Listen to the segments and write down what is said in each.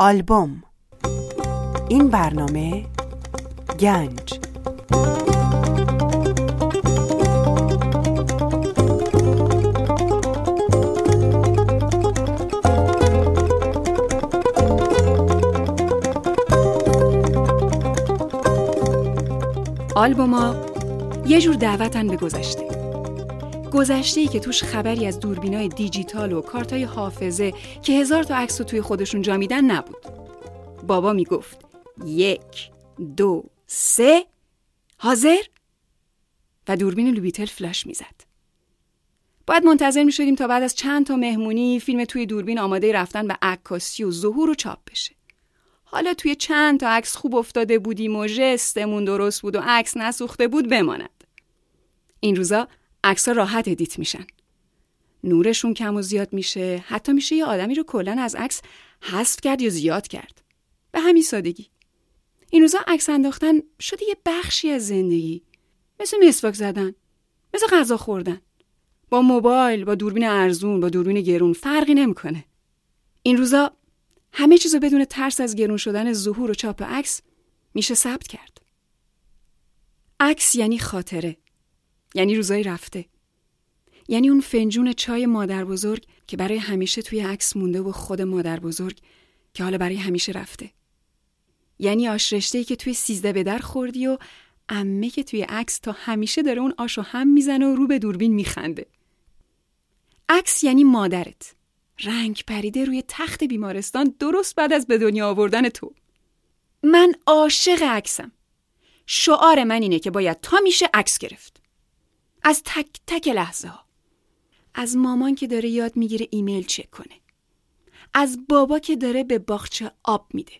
آلبوم. این برنامه گنج. آلبوما یه جور دعوتن به گذشته. گذشته که توش خبری از دوربینای دیجیتال و کارتای حافظه که هزار تا عکس رو توی خودشون جا میدن نبود. بابا می‌گفت یک دو سه حاضر؟ و دوربین لوبیتل فلاش می‌زد. باید منتظر می شدیم تا بعد از چند تا مهمونی فیلم توی دوربین آماده رفتن به عکاسی و ظهور و چاپ بشه. حالا توی چند تا عکس خوب افتاده بودیم و ژستمون درست بود و عکس نسوخته بود بماند. این روزا عکس راحت ادیت میشن. نورشون کم و زیاد میشه. حتی میشه یه آدمی رو کلا از عکس حذف کرد یا زیاد کرد. به همین سادگی. این روزا عکس انداختن شده یه بخشی از زندگی. مثل مسواک زدن. مثل غذا خوردن. با موبایل با دوربین ارزون با دوربین گرون. فرقی نمی‌کنه. این روزا همه چیزو بدون ترس از گرون شدن ظهور و چاپ عکس میشه ثبت کرد. عکس یعنی خاطره. یعنی روزای رفته. یعنی اون فنجون چای مادر بزرگ که برای همیشه توی عکس مونده و خود مادر بزرگ که حالا برای همیشه رفته. یعنی آش که توی سیزده به در خوردی و امه که توی عکس تا همیشه داره اون آشو هم می‌زنه و رو به دوربین میخنده. عکس یعنی مادرت. رنگ پریده روی تخت بیمارستان درست بعد از به دنیا آوردن تو. من عاشق عکسم. شعار من اینه که باید تا میشه عکس گرفت. از تک تک لحظه ها از مامان که داره یاد می‌گیره ایمیل چک کنه. از بابا که داره به باغچه آب میده.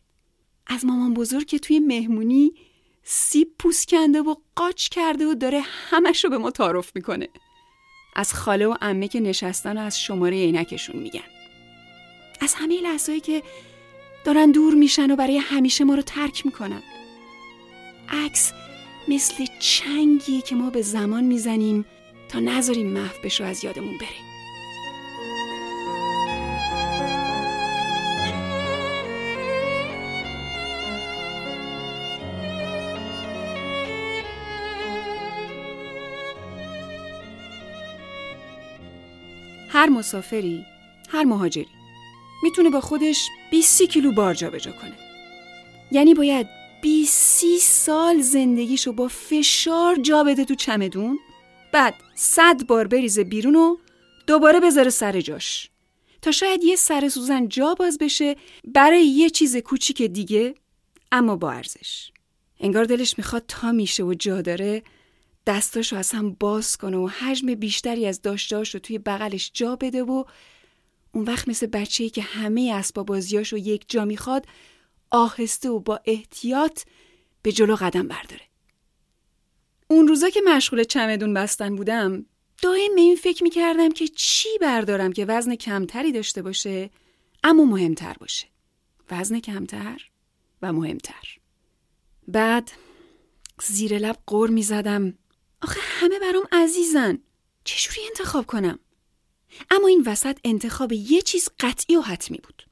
از مامان بزرگ که توی مهمونی سیب پوست کنده و قاچ کرده و داره همش رو به ما تعارف می‌کنه. از خاله و امه که نشستن و از شماره عینکشون میگن. از همه لحظه‌ای که دارن دور میشن و برای همیشه ما رو ترک می‌کنن. عکس مثل چنگی که ما به زمان می‌زنیم تا نذاریم محو بشو از یادمون بره. هر مسافری هر مهاجری می‌تونه با خودش 20 کیلو بار جابجا کنه. یعنی باید 20 سال زندگیشو با فشار جا بده تو چمدون بعد صد بار بریزه بیرون و دوباره بذاره سر جاش. تا شاید یه سر سوزن جا باز بشه برای یه چیز کوچیک دیگه اما با ارزش. انگار دلش می‌خواد تا میشه و جا داره دستاشو از هم باز کنه و حجم بیشتری از داشتاش رو توی بغلش جا بده و اون وقت مثل بچه‌ای که همه اسباب بازیاشو یک جا می‌خواد آهسته و با احتیاط به جلو قدم برداره. اون روزا که مشغول چمدون بستن بودم دائم به این فکر می‌کردم که چی بردارم که وزن کمتری داشته باشه اما مهمتر باشه. وزن کمتر و مهمتر. بعد زیر لب قور می‌زدم آخه همه برام عزیزن چجوری انتخاب کنم؟ اما این وسط انتخاب یه چیز قطعی و حتمی بود.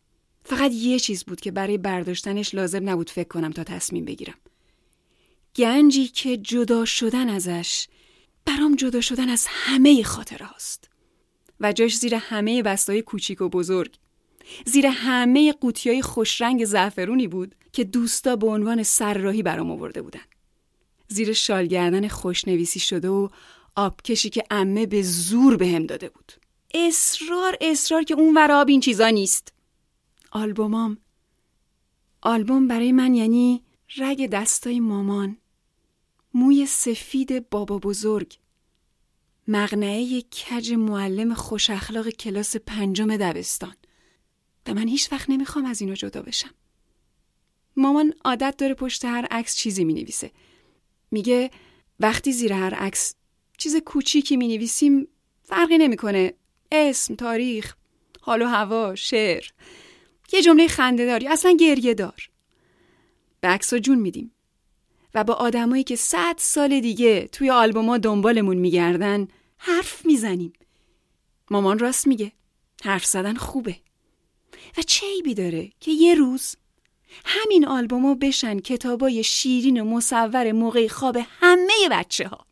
فقط یه چیز بود که برای برداشتنش لازم نبود فکر کنم تا تصمیم بگیرم. گنجی که جدا شدن ازش برام جدا شدن از همه خاطره هاست. و جاش زیر همه بستای کوچیک و بزرگ زیر همه قوطیای خوشرنگ زعفرونی بود که دوستا به عنوان سرراهی برام آورده بودن. زیر شالگردن خوشنویسی شده و آبکشی که امه به زور بهم به داده بود. اصرار اصرار که اون وراب این چیزا نیست. آلبومام. آلبوم برای من یعنی رگ دستای مامان. موی سفید بابا بزرگ. مغنعه کج معلم خوش اخلاق کلاس پنجم دبستان. و من هیچ وقت نمی‌خوام از اینا جدا بشم. مامان عادت داره پشت هر عکس چیزی می نویسه میگه وقتی زیر هر عکس چیز کوچیکی می نویسیم فرقی نمی‌کنه. اسم تاریخ حال و هوا شعر. یه جمله خنده داری. اصلا گریه دار. به عکس جون میدیم. و با آدمایی که صد سال دیگه توی آلبوما دنبالمون میگردن حرف می‌زنیم. مامان راست میگه. حرف زدن خوبه. و چه عیبی داره که یه روز همین آلبوما بشن کتابای شیرین و مصور موقع خواب همه بچه ها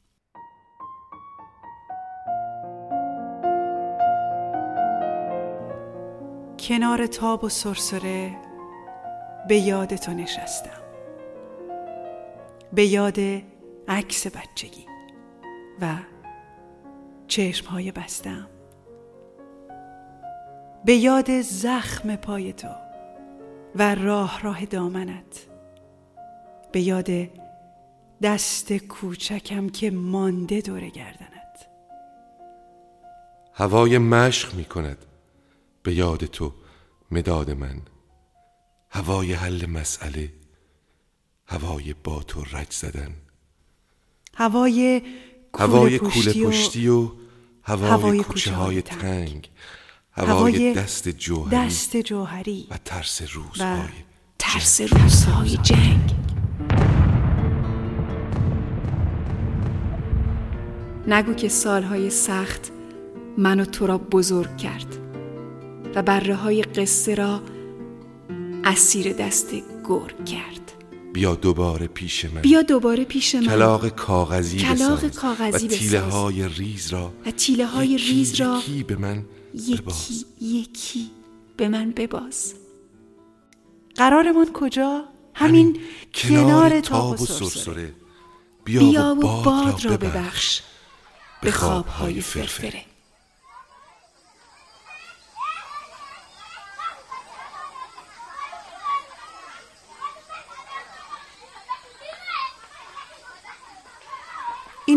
کنار تاب و سرسره به یاد تو نشستم. به یاد عکس بچگی و چشمهای بستم. به یاد زخم پای تو و راه راه دامنت. به یاد دست کوچکم که مانده دور گردنت. هوای مشق می کند به یاد تو مداد من. هوای حل مسئله هوای با تو رج زدن. هوای هوای کوله پشتی و هوای, هوای کوچه های تنگ. هوای دست جوهری دست جوهری و ترس روزهای ترس روزهای جنگ. نگو که سالهای سخت منو تو را بزرگ کرد. و بره های قصه را اسیر دست گرگ کرد. بیا دوباره پیش من. بیا دوباره پیش من. کلاق کاغذی کلاق بساز کاغذی و تیله های ریز را و تیله های یکی ریز را یکی به من یکی بباز. یکی به من بباز. قرارمان کجا؟ همین کنار تاب و سرسره. سرسره. بیا و باد را ببخش. به خوابهای فرفره.